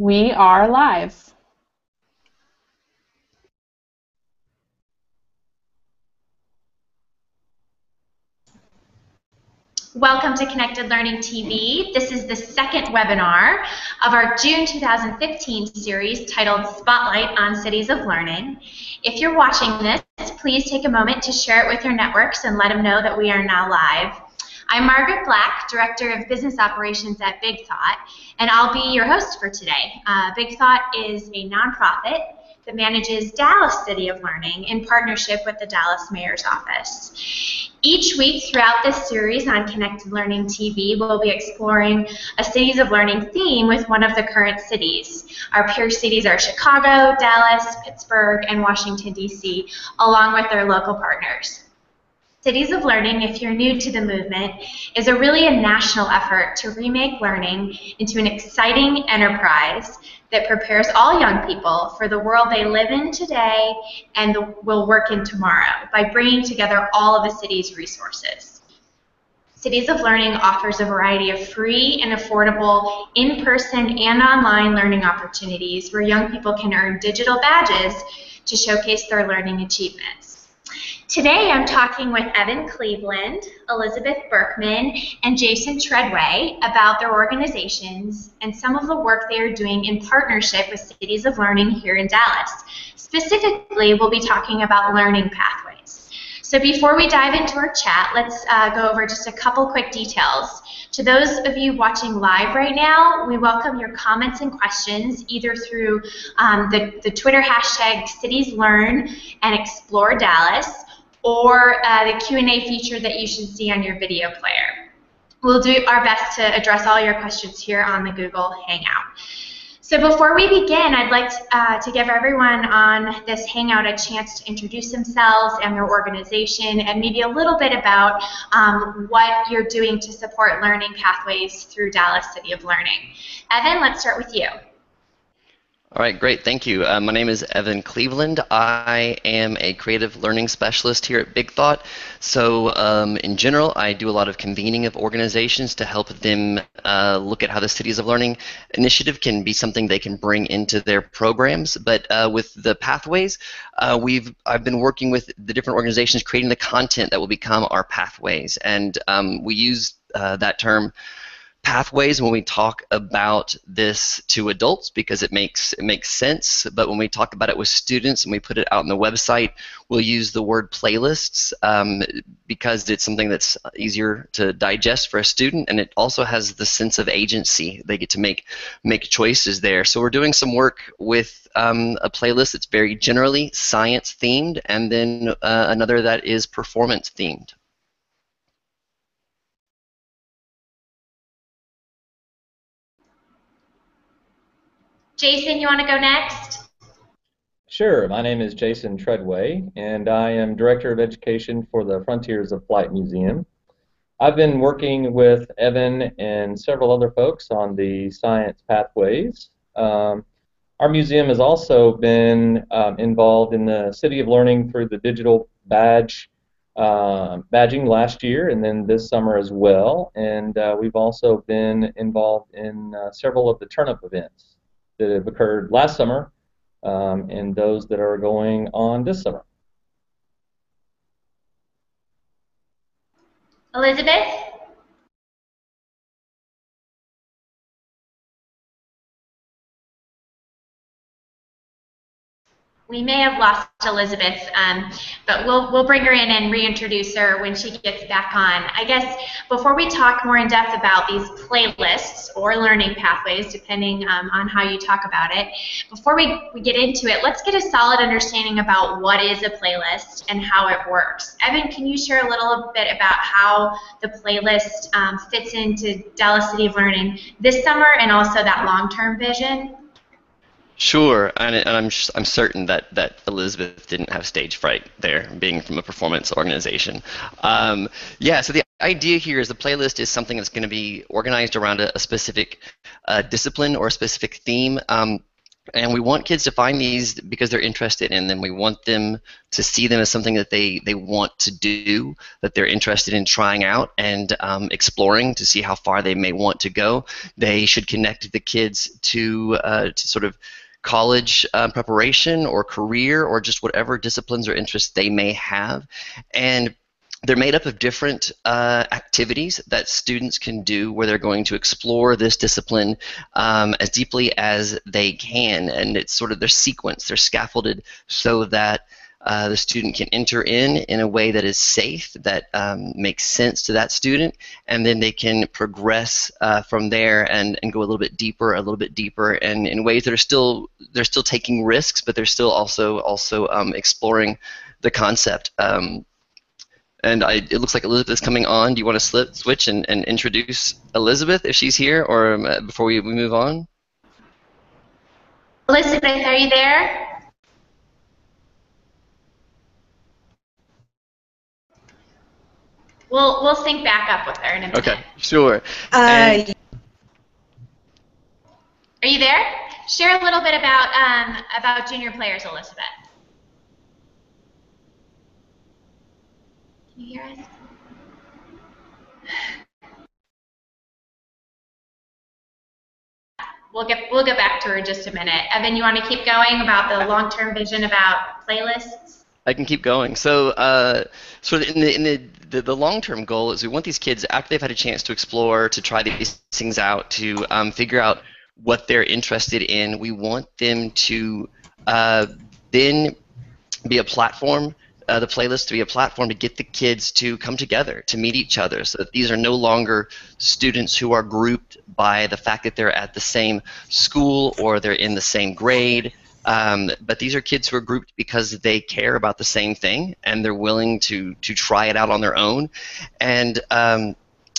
We are live. Welcome to Connected Learning TV. This is the second webinar of our June 2015 series titled Spotlight on Cities of Learning. If you're watching this, please take a moment to share it with your networks and let them know that we are now live. I'm Margaret Black, Director of Business Operations at Big Thought, and I'll be your host for today. Uh, Big Thought is a nonprofit that manages Dallas City of Learning in partnership with the Dallas Mayor's Office. Each week throughout this series on Connected Learning TV, we'll be exploring a Cities of Learning theme with one of the current cities. Our peer cities are Chicago, Dallas, Pittsburgh, and Washington, D.C., along with their local partners. Cities of Learning, if you're new to the movement, is a really a national effort to remake learning into an exciting enterprise that prepares all young people for the world they live in today and the, will work in tomorrow by bringing together all of the city's resources. Cities of Learning offers a variety of free and affordable in-person and online learning opportunities where young people can earn digital badges to showcase their learning achievements. Today I'm talking with Evan Cleveland, Elizabeth Berkman, and Jason Treadway about their organizations and some of the work they are doing in partnership with Cities of Learning here in Dallas. Specifically, we'll be talking about learning pathways. So before we dive into our chat, let's uh, go over just a couple quick details. To those of you watching live right now, we welcome your comments and questions either through um, the, the Twitter hashtag CitiesLearn and Explore Dallas or uh, the Q&A feature that you should see on your video player. We'll do our best to address all your questions here on the Google Hangout. So before we begin, I'd like to, uh, to, give everyone on this Hangout a chance to introduce themselves and their organization and maybe a little bit about um, what you're doing to support learning pathways through Dallas City of Learning. Evan, let's start with you. All right, great. Thank you. Uh, my name is Evan Cleveland. I am a creative learning specialist here at Big Thought. So, um, in general, I do a lot of convening of organizations to help them uh, look at how the Cities of Learning initiative can be something they can bring into their programs. But uh, with the pathways, uh, we've I've been working with the different organizations creating the content that will become our pathways, and um, we use uh, that term pathways when we talk about this to adults because it makes it makes sense. But when we talk about it with students and we put it out on the website we'll use the word playlists um, because it's something that's easier to digest for a student. And it also has the sense of agency. They get to make make choices there. So we're doing some work with um, a playlist that's very generally science themed and then uh, another that is performance themed Jason, you want to go next? Sure. My name is Jason Treadway, and I am Director of Education for the Frontiers of Flight Museum. I've been working with Evan and several other folks on the science pathways. Um, our museum has also been um, involved in the City of Learning through the digital badge uh, badging last year and then this summer as well. And uh, we've also been involved in uh, several of the turnup events that have occurred last summer um, and those that are going on this summer. Elizabeth? We may have lost Elizabeth, um, but we'll, we'll bring her in and reintroduce her when she gets back on. I guess before we talk more in depth about these playlists or learning pathways, depending um, on how you talk about it, before we, we get into it, let's get a solid understanding about what is a playlist and how it works. Evan, can you share a little bit about how the playlist um, fits into Dallas City of Learning this summer and also that long-term vision? Sure, and, and I'm I'm certain that that Elizabeth didn't have stage fright there, being from a performance organization. Um, yeah, so the idea here is the playlist is something that's going to be organized around a, a specific uh, discipline or a specific theme. Um, and we want kids to find these because they're interested in them. We want them to see them as something that they, they want to do, that they're interested in trying out and um, exploring to see how far they may want to go. They should connect the kids to, uh, to sort of college uh, preparation or career or just whatever disciplines or interests they may have. And they're made up of different uh, activities that students can do where they're going to explore this discipline um, as deeply as they can. And it's sort of their sequence, they're scaffolded so that uh, the student can enter in in a way that is safe, that um, makes sense to that student, and then they can progress uh, from there and, and go a little bit deeper, a little bit deeper, and in ways that are still they're still taking risks, but they're still also also um, exploring the concept. Um, and I, it looks like Elizabeth is coming on. Do you want to slip, switch and, and introduce Elizabeth if she's here, or um, before we, we move on? Elizabeth, are you there? We'll we'll sync back up with her in a minute. Okay, sure. Uh, Are you there? Share a little bit about um, about junior players, Elizabeth. Can you hear us? We'll get we'll get back to her in just a minute. Evan, you want to keep going about the long-term vision about playlists? I can keep going. So, uh, sort of in the in the, the, the long-term goal is we want these kids after they've had a chance to explore, to try these things out, to um, figure out what they're interested in. We want them to uh, then be a platform uh, the playlist to be a platform to get the kids to come together, to meet each other, so that these are no longer students who are grouped by the fact that they're at the same school or they're in the same grade. Um, but these are kids who are grouped because they care about the same thing and they're willing to to try it out on their own. And um,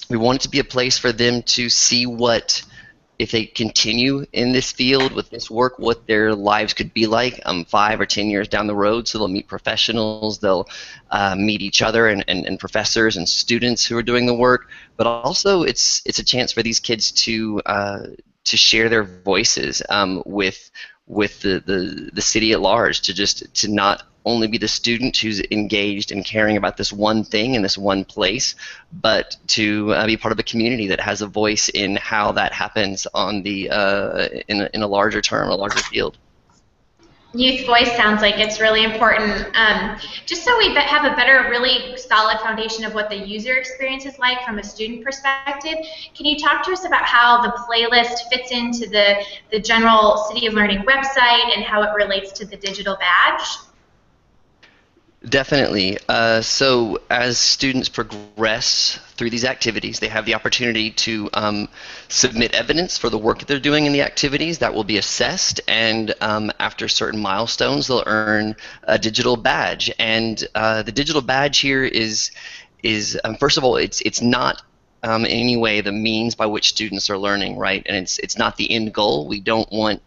we want it to be a place for them to see what if they continue in this field with this work, what their lives could be like um, five or ten years down the road. So they'll meet professionals, they'll uh, meet each other and, and, and, professors and students who are doing the work. But also, it's it's a chance for these kids to uh, to share their voices um, with with the, the, the city at large to just to not only be the student who's engaged and caring about this one thing in this one place, but to uh, be part of a community that has a voice in how that happens on the uh, in, a, in a larger term, a larger field. Youth voice sounds like it's really important. Um, just so we have a better, really solid foundation of what the user experience is like from a student perspective, can you talk to us about how the playlist fits into the, the general City of Learning website and how it relates to the digital badge? Definitely. Uh, so as students progress through these activities, they have the opportunity to um, submit evidence for the work that they're doing in the activities. That will be assessed, and um, after certain milestones, they'll earn a digital badge. And uh, the digital badge here is is um, first of all, it's it's not um, in any way the means by which students are learning, right? And it's it's not the end goal. We don't want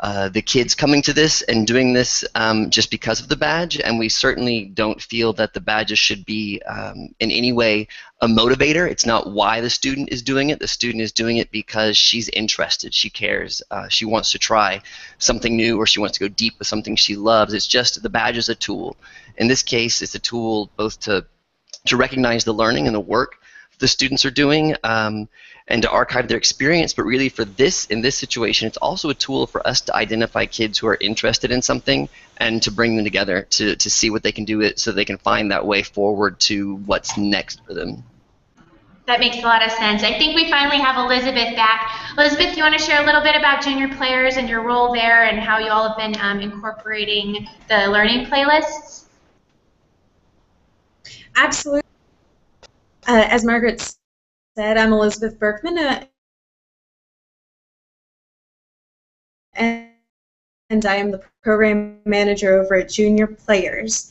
uh, the kids coming to this and doing this um, just because of the badge, and we certainly don't feel that the badges should be um, in any way a motivator. It's not why the student is doing it. The student is doing it because she's interested, she cares, uh, she wants to try something new, or she wants to go deep with something she loves. It's just the badge is a tool. In this case, it's a tool both to to recognize the learning and the work the students are doing. Um, and to archive their experience. But really, for this in this situation, it's also a tool for us to identify kids who are interested in something and to bring them together to, to see what they can do it so they can find that way forward to what's next for them. That makes a lot of sense. I think we finally have Elizabeth back. Elizabeth, do you want to share a little bit about junior players and your role there and how you all have been um, incorporating the learning playlists? Absolutely. Uh, as Margaret said, I'm Elizabeth Berkman, uh, and, and I am the program manager over at Junior Players.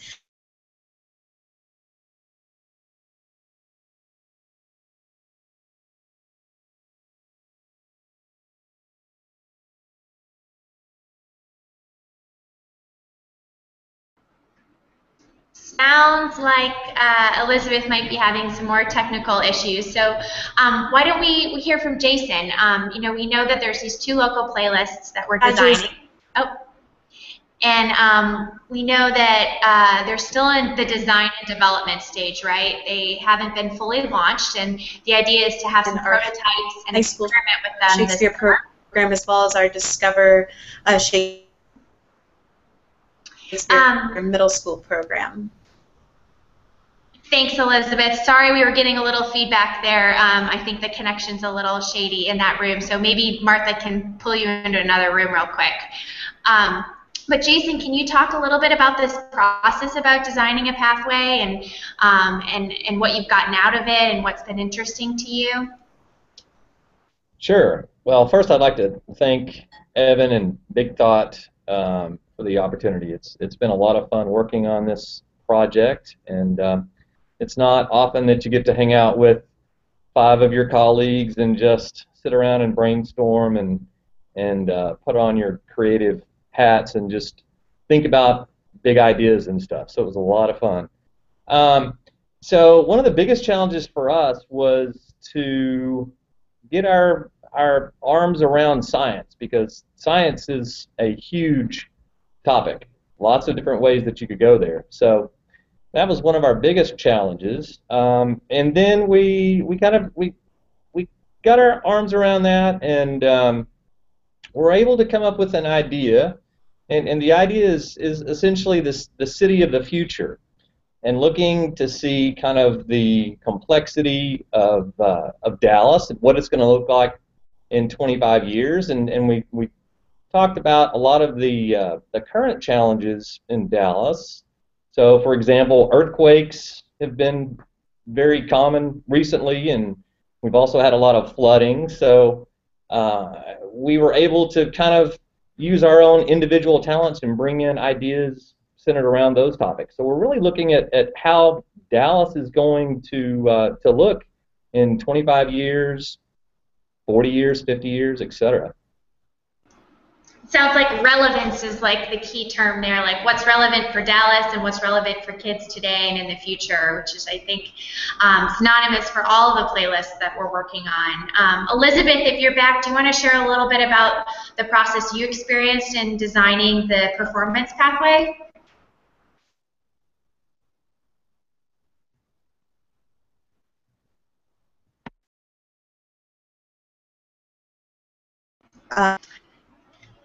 Sounds like uh, Elizabeth might be having some more technical issues. So um, why don't we, we hear from Jason? Um, you know, we know that there's these two local playlists that we're designing. Oh. And um, we know that uh, they're still in the design and development stage, right? They haven't been fully launched, and the idea is to have some prototypes and experiment with them. Shakespeare program as well as our Discover uh, Shakespeare Um, middle school program. Thanks, Elizabeth. Sorry we were getting a little feedback there. Um, I think the connection's a little shady in that room, so maybe Martha can pull you into another room real quick. Um, but Jason, can you talk a little bit about this process about designing a pathway and, um, and, and what you've gotten out of it and what's been interesting to you? Sure. Well, first I'd like to thank Evan and Big Thought um, for the opportunity. It's it's been a lot of fun working on this project, and um, it's not often that you get to hang out with five of your colleagues and just sit around and brainstorm and and uh, put on your creative hats and just think about big ideas and stuff. So it was a lot of fun. Um, so one of the biggest challenges for us was to get our our arms around science because science is a huge topic. Lots of different ways that you could go there. So that was one of our biggest challenges. Um, and then we we kind of we we got our arms around that and um, we're able to come up with an idea. And, and the idea is, is essentially this the city of the future and looking to see kind of the complexity of, uh, of Dallas and what it's going to look like in 25 years. And, and we, we talked about a lot of the, uh, the current challenges in Dallas. So, for example, earthquakes have been very common recently, and we've also had a lot of flooding. So, uh, we were able to kind of use our own individual talents and bring in ideas centered around those topics. So we're really looking at, at how Dallas is going to uh, to look in 25 years, 40 years, 50 years, etc. Sounds like relevance is like the key term there, like what's relevant for Dallas and what's relevant for kids today and in the future, which is, I think, um, synonymous for all the playlists that we're working on. Um, Elizabeth, if you're back, do you want to share a little bit about the process you experienced in designing the performance pathway? Uh,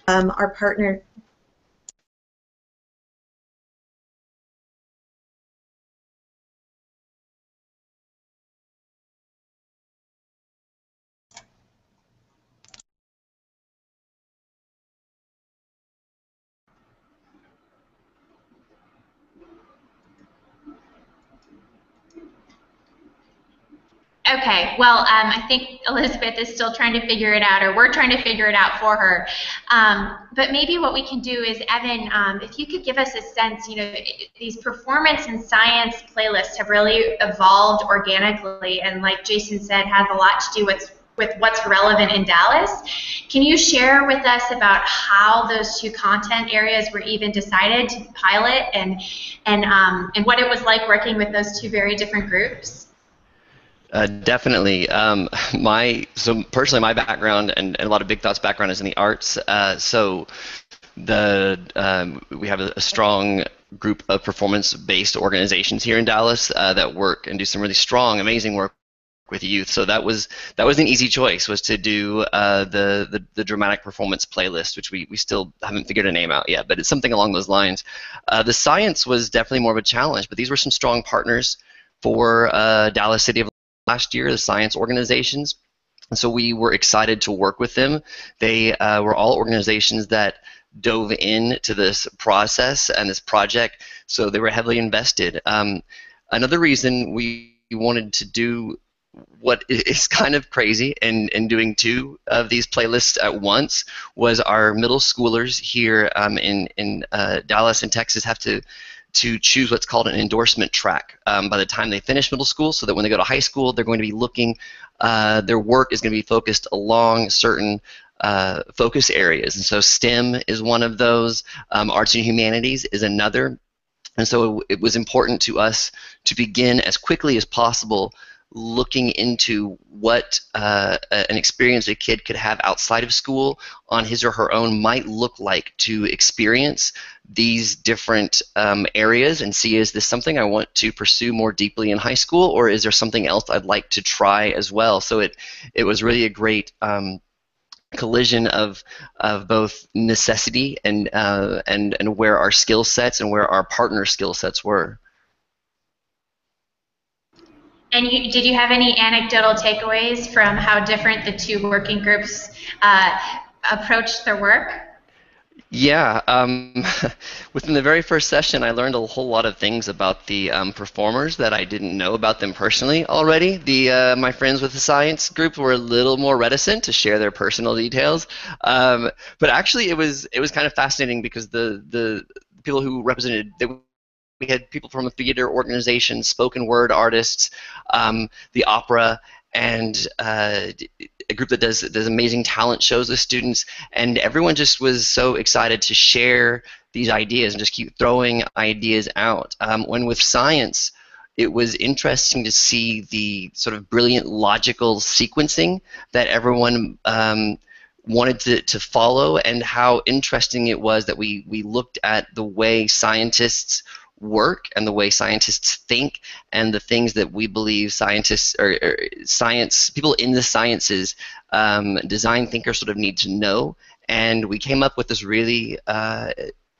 um, our partner Okay, well, um, I think Elizabeth is still trying to figure it out, or we're trying to figure it out for her. Um, but maybe what we can do is, Evan, um, if you could give us a sense, you know, these performance and science playlists have really evolved organically, and like Jason said, have a lot to do with with what's relevant in Dallas. Can you share with us about how those two content areas were even decided to pilot, and and um, and what it was like working with those two very different groups? Uh, definitely. Um, my so personally, my background and, and, a lot of Big Thoughts background is in the arts. Uh, so the um, we have a, a, strong group of performance-based organizations here in Dallas uh, that work and do some really strong, amazing work with youth. So that was that was an easy choice was to do uh, the, the, the dramatic performance playlist, which we, we still haven't figured a name out yet, but it's something along those lines. Uh, the science was definitely more of a challenge, but these were some strong partners for uh, Dallas City of last year, the science organizations. And so we were excited to work with them. They uh, were all organizations that dove into this process and this project, so they were heavily invested. Um, another reason we wanted to do what is kind of crazy and, and doing two of these playlists at once was our middle schoolers here um, in, in uh, Dallas and Texas have to to choose what's called an endorsement track um, by the time they finish middle school so that when they go to high school they're going to be looking uh, their work is going to be focused along certain uh, focus areas. And so STEM is one of those um, arts and humanities is another. And so it, it was important to us to begin as quickly as possible looking into what uh, an experience a kid could have outside of school on his or her own might look like to experience these different um, areas and see is this something I want to pursue more deeply in high school or is there something else I'd like to try as well. So it it was really a great um, collision of of both necessity and uh, and and where our skill sets and where our partner skill sets were. And you, did you have any anecdotal takeaways from how different the two working groups uh, approached their work? Yeah, um, within the very first session, I learned a whole lot of things about the um, performers that I didn't know about them personally already. The uh, my friends with the science group were a little more reticent to share their personal details, um, but actually, it was it was kind of fascinating because the the people who represented we had people from a theater organization, spoken word artists, um, the opera, and uh, a group that does does amazing talent shows with students, and everyone just was so excited to share these ideas and just keep throwing ideas out. Um, when with science, it was interesting to see the sort of brilliant logical sequencing that everyone um, wanted to, to follow and how interesting it was that we, we looked at the way scientists work and the way scientists think and the things that we believe scientists or, or science people in the sciences um, design thinkers sort of need to know and we came up with this really uh,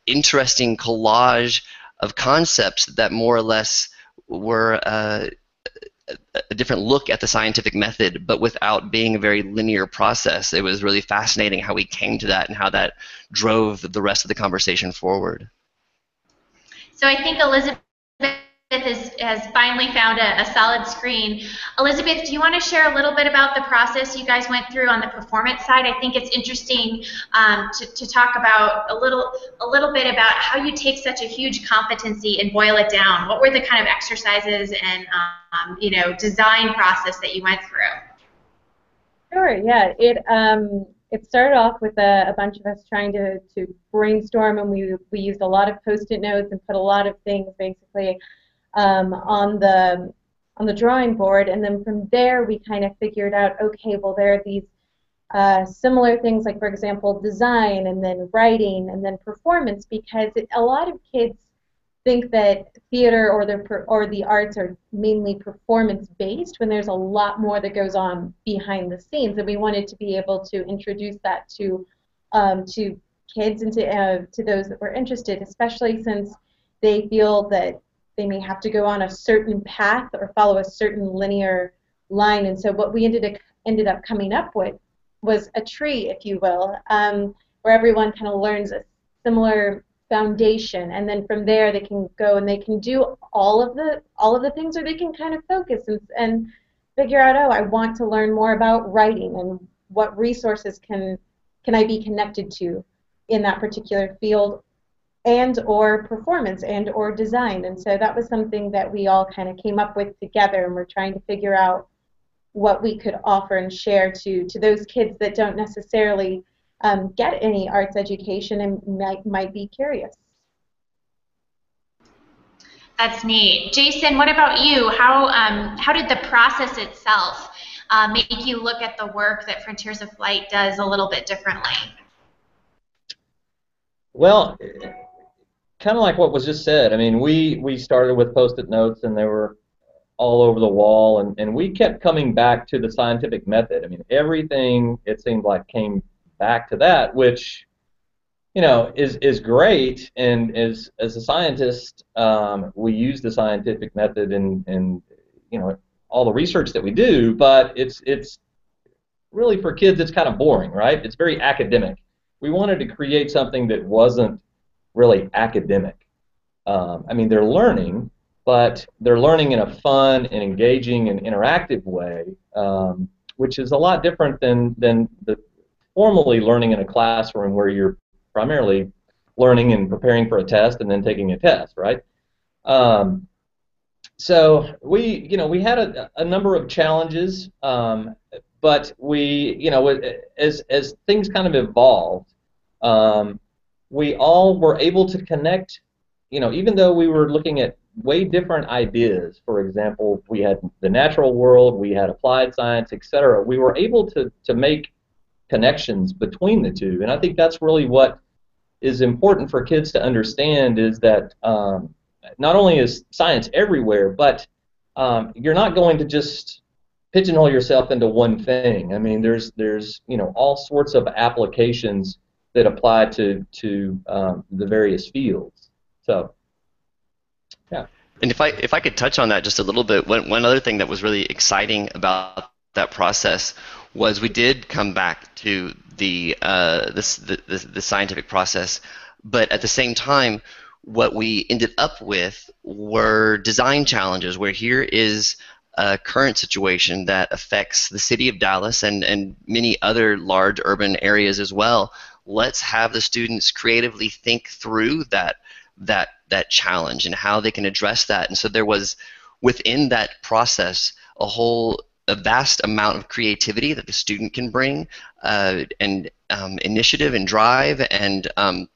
interesting collage of concepts that more or less were uh, a different look at the scientific method, but without being a very linear process. It was really fascinating how we came to that and how that drove the rest of the conversation forward. So I think Elizabeth has, has finally found a, a, solid screen. Elizabeth, do you want to share a little bit about the process you guys went through on the performance side? I think it's interesting um, to, to talk about a little a little bit about how you take such a huge competency and boil it down. What were the kind of exercises and um, you know design process that you went through? Sure. Yeah. It um, it started off with a, a, bunch of us trying to, to brainstorm, and we, we used a lot of post-it notes and put a lot of things basically um, on the on the drawing board, and then from there we kind of figured out, okay, well there are these uh, similar things like, for example, design, and then writing, and then performance, because it, a lot of kids think that theater or the or the arts are mainly performance based when there's a lot more that goes on behind the scenes. And we wanted to be able to introduce that to um, to kids and to uh, to those that were interested especially since they feel that they may have to go on a certain path or follow a certain linear line. And so what we ended up ended up coming up with was a tree if you will um, where everyone kind of learns a similar foundation. And then from there they can go and they can do all of the all of the things or they can kind of focus and, and figure out oh I want to learn more about writing and what resources can can I be connected to in that particular field and or performance and or design. And so that was something that we all kind of came up with together and we're trying to figure out what we could offer and share to to those kids that don't necessarily um, get any arts education and might, might be curious. That's neat. Jason, what about you? How, um, how did the process itself uh, make you look at the work that Frontiers of Flight does a little bit differently? Well, kind of like what was just said. I mean, we, we started with post-it notes and they were all over the wall, and, and we kept coming back to the scientific method. I mean, everything, it seemed like, came back to that, which you know is is great. And as as a scientist, um, we use the scientific method in in you know all the research that we do, but it's it's really for kids it's kind of boring, right? It's very academic. We wanted to create something that wasn't really academic. Um, I mean, they're learning, but they're learning in a fun and engaging and interactive way, um, which is a lot different than than the formally learning in a classroom where you're primarily learning and preparing for a test and then taking a test, right? Um, so we, you know, we had a, a number of challenges, um, but we, you know, as as things kind of evolved, um, we all were able to connect. You know, even though we were looking at way different ideas. For example, we had the natural world, we had applied science, etc. We were able to, to make connections between the two, and I think that's really what is important for kids to understand is that um, not only is science everywhere, but um, you're not going to just pigeonhole yourself into one thing. I mean, there's there's you know all sorts of applications that apply to to um, the various fields. So, yeah. And if I if I could touch on that just a little bit, one one other thing that was really exciting about that process was we did come back to the uh, this the, the, the scientific process, but at the same time, what we ended up with were design challenges. Where here is a current situation that affects the city of Dallas and, and many other large urban areas as well. Let's have the students creatively think through that that that challenge and how they can address that. And so there was within that process a whole a vast amount of creativity that the student can bring uh, and um, initiative and drive and um,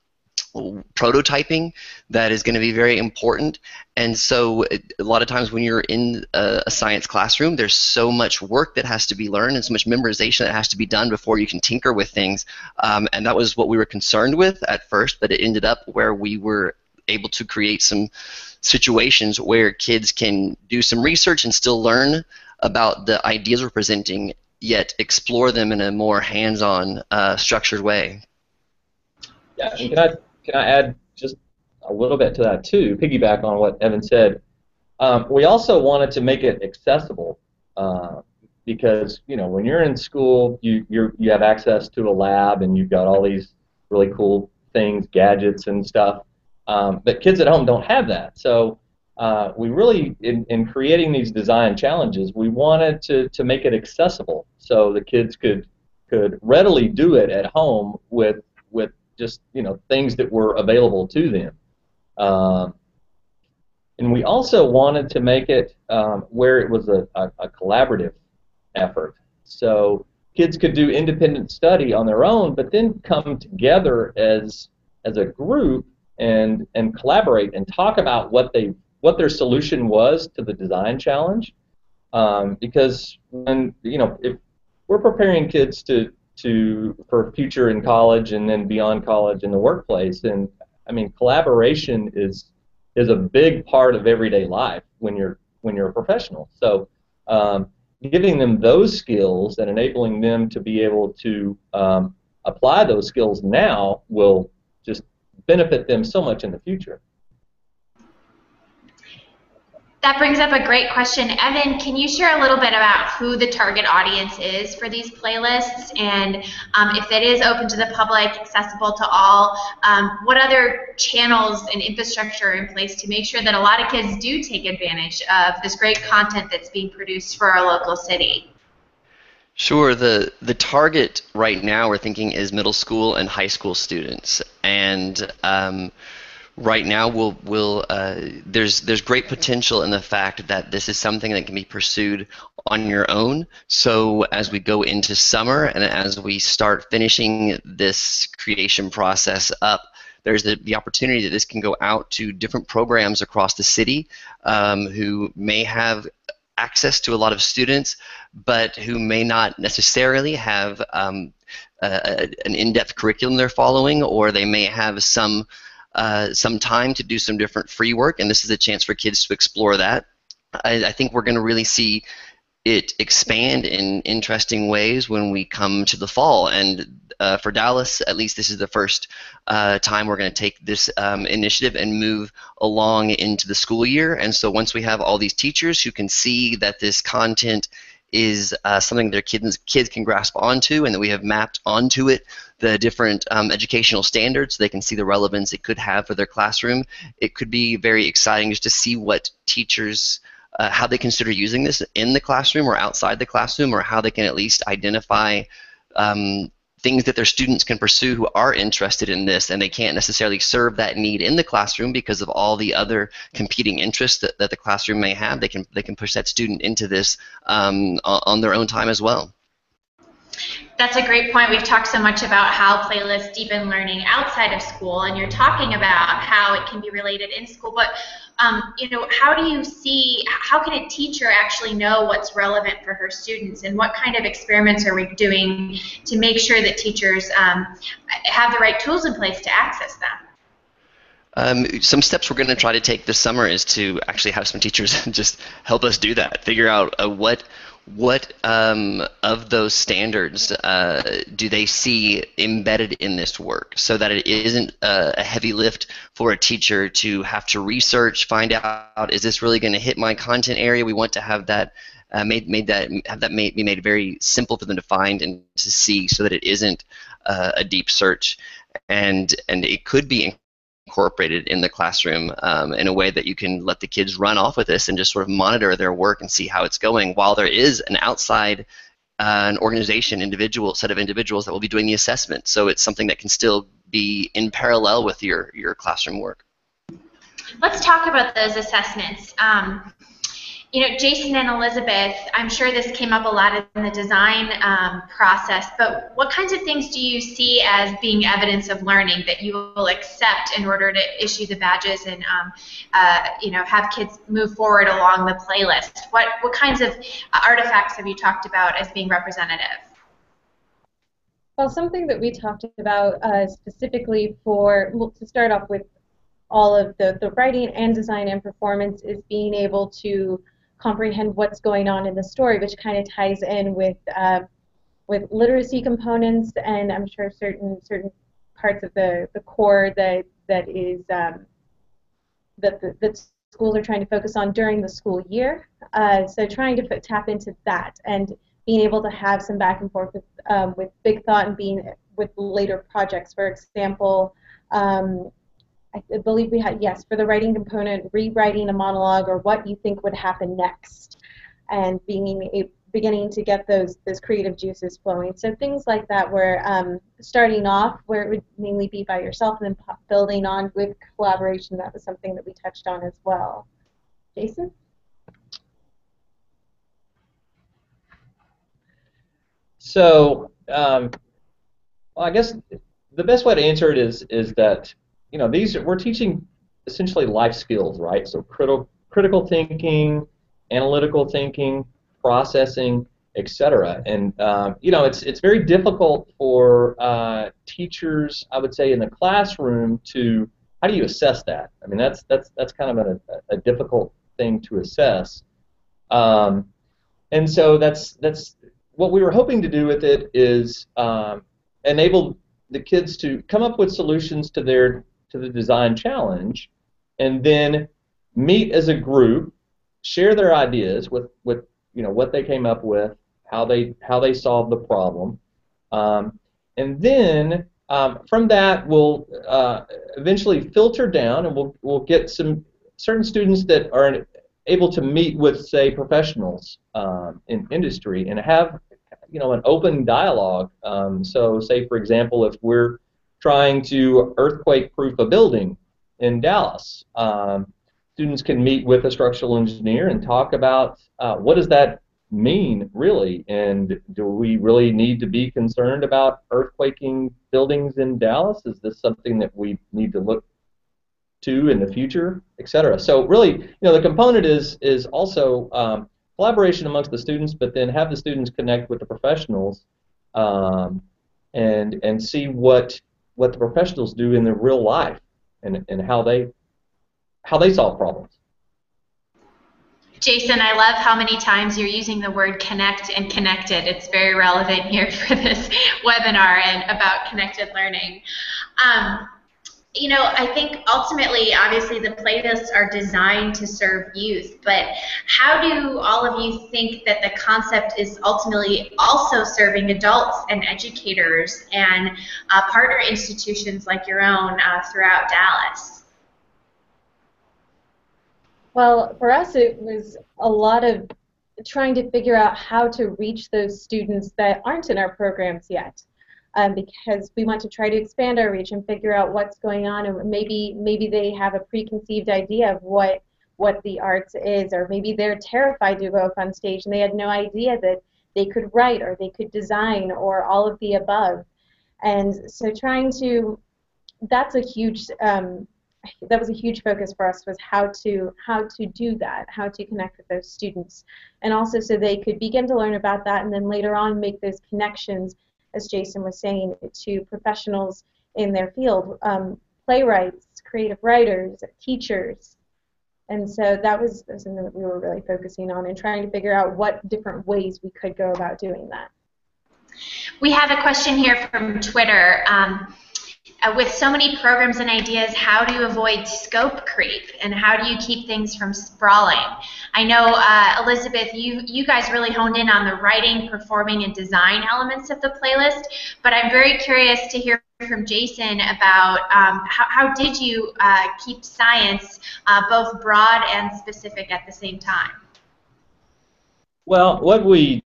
prototyping that is going to be very important. And so, a lot of times when you're in a, science classroom, there's so much work that has to be learned and so much memorization that has to be done before you can tinker with things. Um, and that was what we were concerned with at first, but it ended up where we were able to create some situations where kids can do some research and still learn about the ideas we're presenting, yet explore them in a more hands-on, uh, structured way. Yeah, can I can I add just a little bit to that too? Piggyback on what Evan said. Um, we also wanted to make it accessible uh, because you know when you're in school, you you you have access to a lab and you've got all these really cool things, gadgets and stuff. Um, but kids at home don't have that. So uh, we really, in, in creating these design challenges, we wanted to, to make it accessible so the kids could could readily do it at home with with just you know things that were available to them. Um, and we also wanted to make it um, where it was a, a, a, collaborative effort. So kids could do independent study on their own, but then come together as as a group and and collaborate and talk about what they what their solution was to the design challenge. Um, because when you know if we're preparing kids to to for future in college and then beyond college in the workplace. And I mean, collaboration is is a big part of everyday life when you're when you're a professional. So um, giving them those skills and enabling them to be able to um, apply those skills now will just benefit them so much in the future. That brings up a great question. Evan, can you share a little bit about who the target audience is for these playlists and um, if it is open to the public, accessible to all, um, what other channels and infrastructure are in place to make sure that a lot of kids do take advantage of this great content that's being produced for our local city? Sure. The the target right now we're thinking is middle school and high school students, and um, right now we'll, we'll, uh, there's, there's great potential in the fact that this is something that can be pursued on your own. So as we go into summer and as we start finishing this creation process up, there's the, the opportunity that this can go out to different programs across the city um, who may have access to a lot of students, but who may not necessarily have um, a, an in-depth curriculum they're following, or they may have some uh, some time to do some different free work, and this is a chance for kids to explore that. I, I think we're going to really see it expand in interesting ways when we come to the fall. And uh, for Dallas, at least this is the first uh, time we're going to take this um, initiative and move along into the school year. And so once we have all these teachers who can see that this content is uh, something their kids kids can grasp onto, and that we have mapped onto it the different um, educational standards so they can see the relevance it could have for their classroom. It could be very exciting just to see what teachers uh, how they consider using this in the classroom or outside the classroom, or how they can at least identify um, things that their students can pursue who are interested in this and they can't necessarily serve that need in the classroom because of all the other competing interests that, that the classroom may have they can they can push that student into this um, on their own time as well That's a great point. We've talked so much about how playlists deepen learning outside of school, and you're talking about how it can be related in school. But um, you know, how do you see? How can a teacher actually know what's relevant for her students, and what kind of experiments are we doing to make sure that teachers um, have the right tools in place to access them? Um, some steps we're going to try to take this summer is to actually have some teachers just help us do that. Figure out uh, what what um, of those standards uh, do they see embedded in this work so that it isn't a, a, heavy lift for a teacher to have to research, find out is this really going to hit my content area? We want to have that uh, made made that have that made, be made very simple for them to find and to see so that it isn't uh, a deep search and and it could be incorporated in the classroom um, in a way that you can let the kids run off with this and just sort of monitor their work and see how it's going while there is an outside uh, an organization individual set of individuals that will be doing the assessment. So it's something that can still be in parallel with your your classroom work. Let's talk about those assessments. Um, you know, Jason and Elizabeth, I'm sure this came up a lot in the design um, process, but what kinds of things do you see as being evidence of learning that you will accept in order to issue the badges and, um, uh, you know, have kids move forward along the playlist? What, what kinds of artifacts have you talked about as being representative? Well, something that we talked about uh, specifically for, well, to start off with all of the, the writing and design and performance is being able to comprehend what's going on in the story, which kind of ties in with uh, with literacy components, and I'm sure certain certain parts of the, the core that that is um, that the, that schools are trying to focus on during the school year. Uh, so trying to tap into that and being able to have some back and forth with um, with big thought and being with later projects. For example, um, I believe we had, yes, for the writing component, rewriting a monologue or what you think would happen next, and being a, beginning to get those those creative juices flowing. So things like that, where um, starting off where it would mainly be by yourself, and then building on with collaboration. That was something that we touched on as well. Jason. So, um, well, I guess the best way to answer it is is that you know, these we're teaching essentially life skills, right? So critical critical thinking, analytical thinking, processing, etc. And um, you know, it's it's very difficult for uh, teachers, I would say, in the classroom to how do you assess that? I mean, that's that's that's kind of a, a difficult thing to assess. Um, and so that's that's what we were hoping to do with it is um, enable the kids to come up with solutions to their to the design challenge, and then meet as a group, share their ideas with, with you know what they came up with, how they how they solved the problem, um, and then um, from that we'll uh, eventually filter down, and we'll we'll get some certain students that are able to meet with say professionals um, in industry and have you know an open dialogue. Um, so say for example if we're trying to earthquake-proof a building in Dallas. Um, students can meet with a structural engineer and talk about uh, what does that mean really, and do we really need to be concerned about earthquaking buildings in Dallas? Is this something that we need to look to in the future, etc. So really, you know, the component is is also um, collaboration amongst the students, but then have the students connect with the professionals um, and and see what what the professionals do in their real life and, and how they how they solve problems. Jason, I love how many times you're using the word connect and connected. It's very relevant here for this webinar and about connected learning. Um, you know, I think ultimately, obviously, the playlists are designed to serve youth, but how do all of you think that the concept is ultimately also serving adults and educators and uh, partner institutions like your own uh, throughout Dallas? Well, for us, it was a lot of trying to figure out how to reach those students that aren't in our programs yet um, because we want to try to expand our reach and figure out what's going on and maybe maybe they have a preconceived idea of what what the arts is or maybe they're terrified to go up on stage and they had no idea that they could write or they could design or all of the above. And so trying to, that's a huge, um, that was a huge focus for us was how to how to do that, how to connect with those students, and also so they could begin to learn about that, and then later on make those connections, as Jason was saying, to professionals in their field, um, playwrights, creative writers, teachers, and so that was something that we were really focusing on and trying to figure out what different ways we could go about doing that. We have a question here from Twitter. Um, uh, with so many programs and ideas, how do you avoid scope creep and how do you keep things from sprawling? I know, uh, Elizabeth, you, you guys really honed in on the writing, performing, and design elements of the playlist, but I'm very curious to hear from Jason about um, how, how did you uh, keep science uh, both broad and specific at the same time? Well, what we,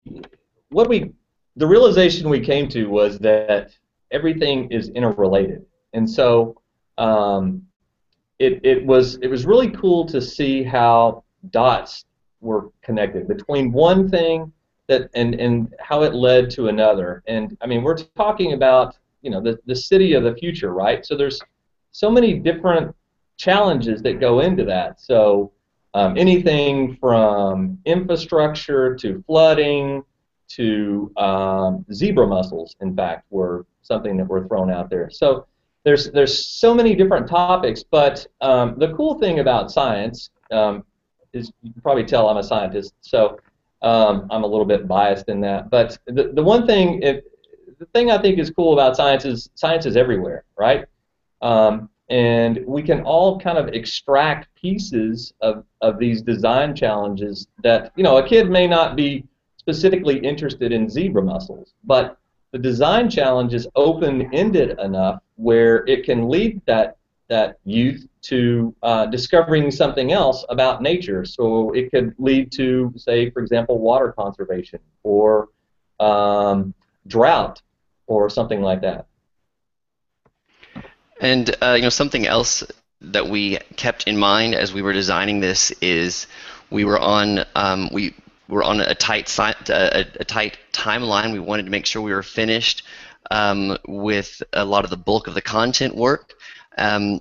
what we, the realization we came to was that everything is interrelated, and so um, it, it was it was really cool to see how dots were connected between one thing that and and how it led to another. And I mean, we're talking about you know the the city of the future, right? So there's so many different challenges that go into that. So um, anything from infrastructure to flooding to um, zebra mussels, in fact, were something that we're thrown out there. So there's there's so many different topics, but um, the cool thing about science um, is you can probably tell I'm a scientist, so um, I'm a little bit biased in that. But the the one thing if, the thing I think is cool about science is science is everywhere, right? Um, and we can all kind of extract pieces of, of these design challenges that you know a kid may not be specifically interested in zebra mussels, but the design challenge is open-ended enough where it can lead that that youth to uh, discovering something else about nature. So it could lead to, say, for example, water conservation or um, drought or something like that. And uh, you know something else that we kept in mind as we were designing this is we were on um, we were on a tight a, a, tight timeline. We wanted to make sure we were finished um, with a lot of the bulk of the content work. Um,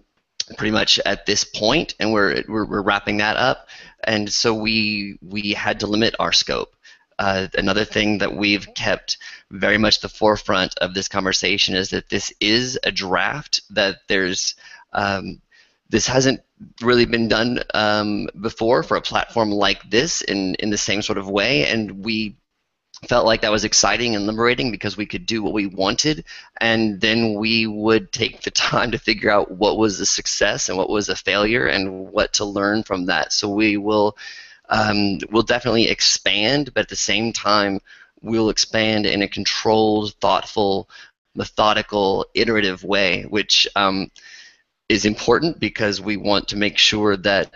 pretty much at this point, and we're, we're, we're wrapping that up. And so we we had to limit our scope. Uh, another thing that we've kept very much the forefront of this conversation is that this is a draft. That there's um, this hasn't really been done um, before for a platform like this in, in the same sort of way, and we felt like that was exciting and liberating because we could do what we wanted, and then we would take the time to figure out what was a success and what was a failure and what to learn from that. So we will um, we'll definitely expand, but at the same time, we'll expand in a controlled, thoughtful, methodical, iterative way, which um, is important because we want to make sure that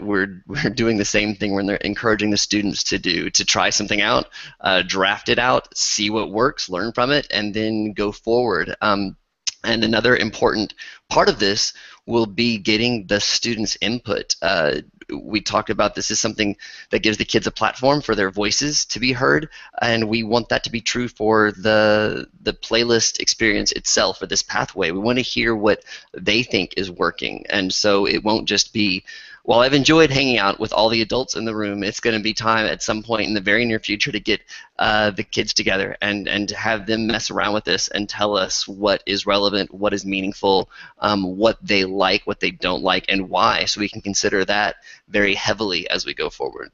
we're we're doing the same thing when they're encouraging the students to do to try something out, uh, draft it out, see what works, learn from it, and then go forward. Um, and another important part of this will be getting the students' input. Uh, we talked about this is something that gives the kids a platform for their voices to be heard, and we want that to be true for the the playlist experience itself or this pathway. We want to hear what they think is working, and so it won't just be while I've enjoyed hanging out with all the adults in the room, it's going to be time at some point in the very near future to get uh, the kids together and, and to have them mess around with this and tell us what is relevant, what is meaningful, um, what they like, what they don't like, and why, so we can consider that very heavily as we go forward.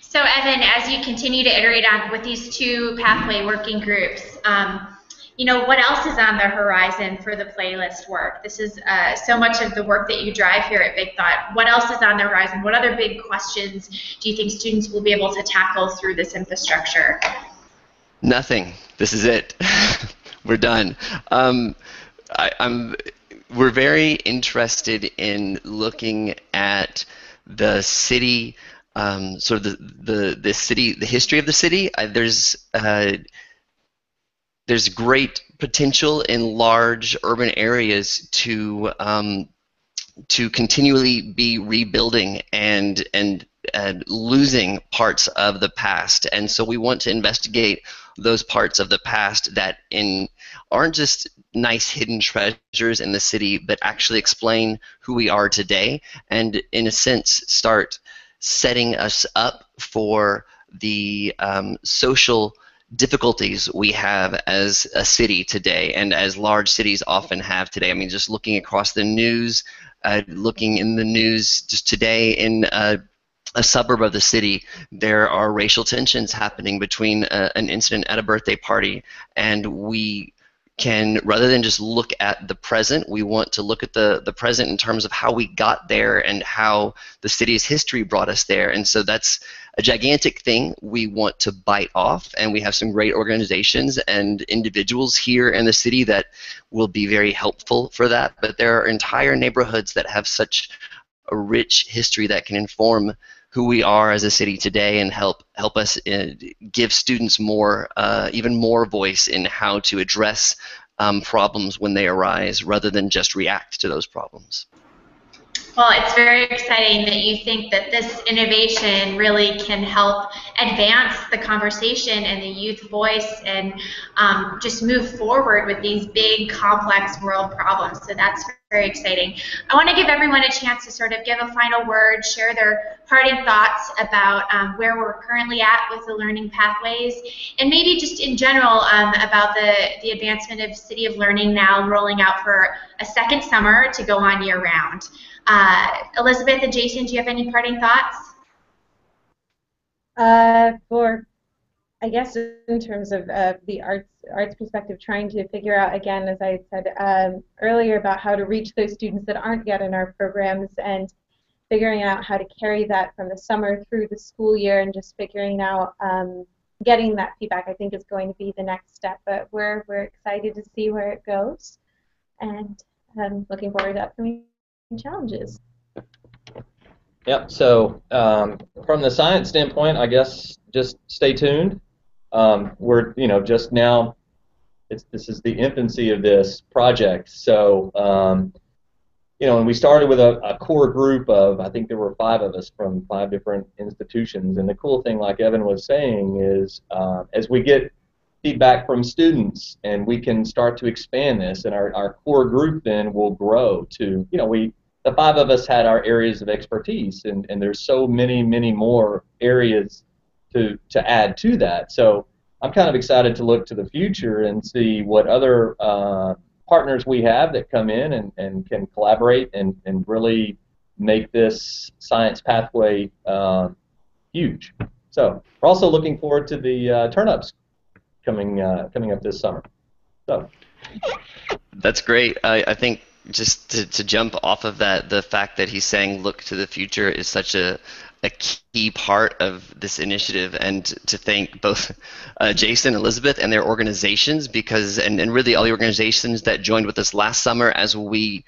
So, Evan, as you continue to iterate on with these two pathway working groups, um, you know, what else is on the horizon for the playlist work? This is uh, so much of the work that you drive here at Big Thought. What else is on the horizon? What other big questions do you think students will be able to tackle through this infrastructure? Nothing. This is it. We're done. Um, I, I'm. We're very interested in looking at the city, um, sort of the, the the city, the history of the city. Uh, there's uh, there's great potential in large urban areas to um, to continually be rebuilding and and uh, losing parts of the past, and so we want to investigate those parts of the past that in aren't just nice hidden treasures in the city, but actually explain who we are today, and in a sense start setting us up for the um, social difficulties we have as a city today and as large cities often have today. I mean, just looking across the news, uh, looking in the news just today in uh, a suburb of the city, there are racial tensions happening between uh, an incident at a birthday party, and we can rather than just look at the present we want to look at the the present in terms of how we got there and how the city's history brought us there. And so that's a gigantic thing we want to bite off and we have some great organizations and individuals here in the city that will be very helpful for that. But there are entire neighborhoods that have such a rich history that can inform who we are as a city today and help help us uh, give students more, uh, even more voice in how to address um, problems when they arise, rather than just react to those problems. Well, it's very exciting that you think that this innovation really can help advance the conversation and the youth voice and um, just move forward with these big, complex world problems. So that's very exciting. I want to give everyone a chance to sort of give a final word, share their parting thoughts about um, where we're currently at with the learning pathways, and maybe just in general um, about the, the advancement of City of Learning now rolling out for a second summer to go on year round. Uh, Elizabeth and Jason, do you have any parting thoughts? Uh, for, I guess, in terms of uh, the arts arts perspective, trying to figure out again, as I said um, earlier, about how to reach those students that aren't yet in our programs and figuring out how to carry that from the summer through the school year and just figuring out um, getting that feedback. I think is going to be the next step. But we're we're excited to see where it goes, and um, looking forward to upcoming challenges. Yep. So um, from the science standpoint, I guess just stay tuned. Um, we're you know just now. It's, this is the infancy of this project. So um, you know, and we started with a, a, core group of I think there were five of us from five different institutions. And the cool thing, like Evan was saying, is uh, as we get feedback from students and we can start to expand this and our, our core group then will grow to you know we the five of us had our areas of expertise and, and there's so many many more areas to to add to that. So i'm kind of excited to look to the future and see what other uh, partners we have that come in and, and can collaborate and, and really make this science pathway uh, huge. So we're also looking forward to the uh, turnups coming uh, coming up this summer. So. That's great. I, I think just to, to jump off of that, the fact that he's saying look to the future is such a, a key part of this initiative, and to thank both uh, Jason, Elizabeth, and their organizations because, and, and really all the organizations that joined with us last summer as we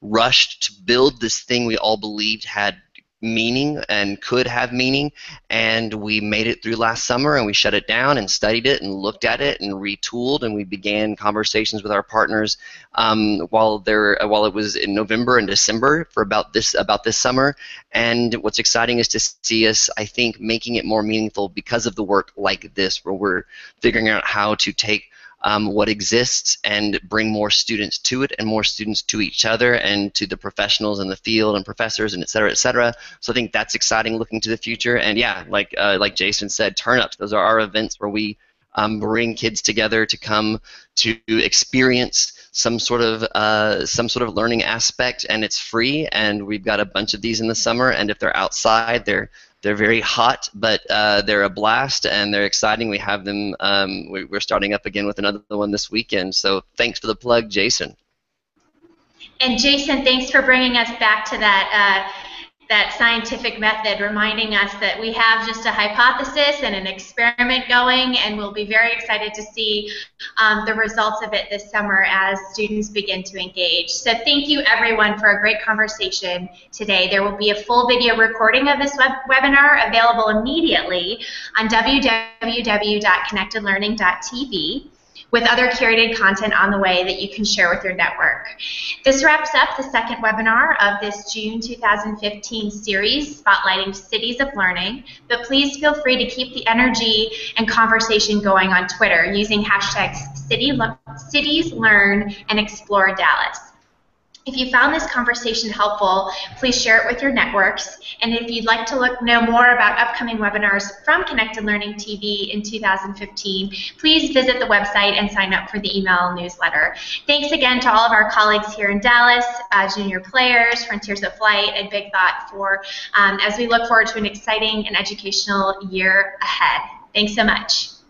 rushed to build this thing we all believed had meaning and could have meaning. And we made it through last summer and we shut it down and studied it and looked at it and retooled and we began conversations with our partners um, while there while it was in November and December for about this about this summer. And what's exciting is to see us I think making it more meaningful because of the work like this where we're figuring out how to take um, what exists and bring more students to it and more students to each other and to the professionals in the field and professors and et cetera, et cetera. So I think that's exciting looking to the future. And yeah, like uh, like Jason said, turnups. Those are our events where we um, bring kids together to come to experience some sort of uh, some sort of learning aspect, and it's free. And we've got a bunch of these in the summer. And if they're outside, they're they're very hot, but uh, they're a blast and they're exciting. We have them. Um, we, are starting up again with another one this weekend. So thanks for the plug, Jason. And Jason, thanks for bringing us back to that. Uh, that scientific method, reminding us that we have just a hypothesis and an experiment going, and we'll be very excited to see um, the results of it this summer as students begin to engage. So thank you everyone for a great conversation today. There will be a full video recording of this web webinar available immediately on www.connectedlearning.tv. with other curated content on the way that you can share with your network. This wraps up the second webinar of this June 2015 series, Spotlighting Cities of Learning, but please feel free to keep the energy and conversation going on Twitter using hashtags City, Cities Learn and Explore Dallas. If you found this conversation helpful, please share it with your networks. And if you'd like to look, know more about upcoming webinars from Connected Learning TV in 2015, please visit the website and sign up for the email newsletter. Thanks again to all of our colleagues here in Dallas, uh, Junior Players, Frontiers of Flight, and Big Thought for um, as we look forward to an exciting and educational year ahead. Thanks so much.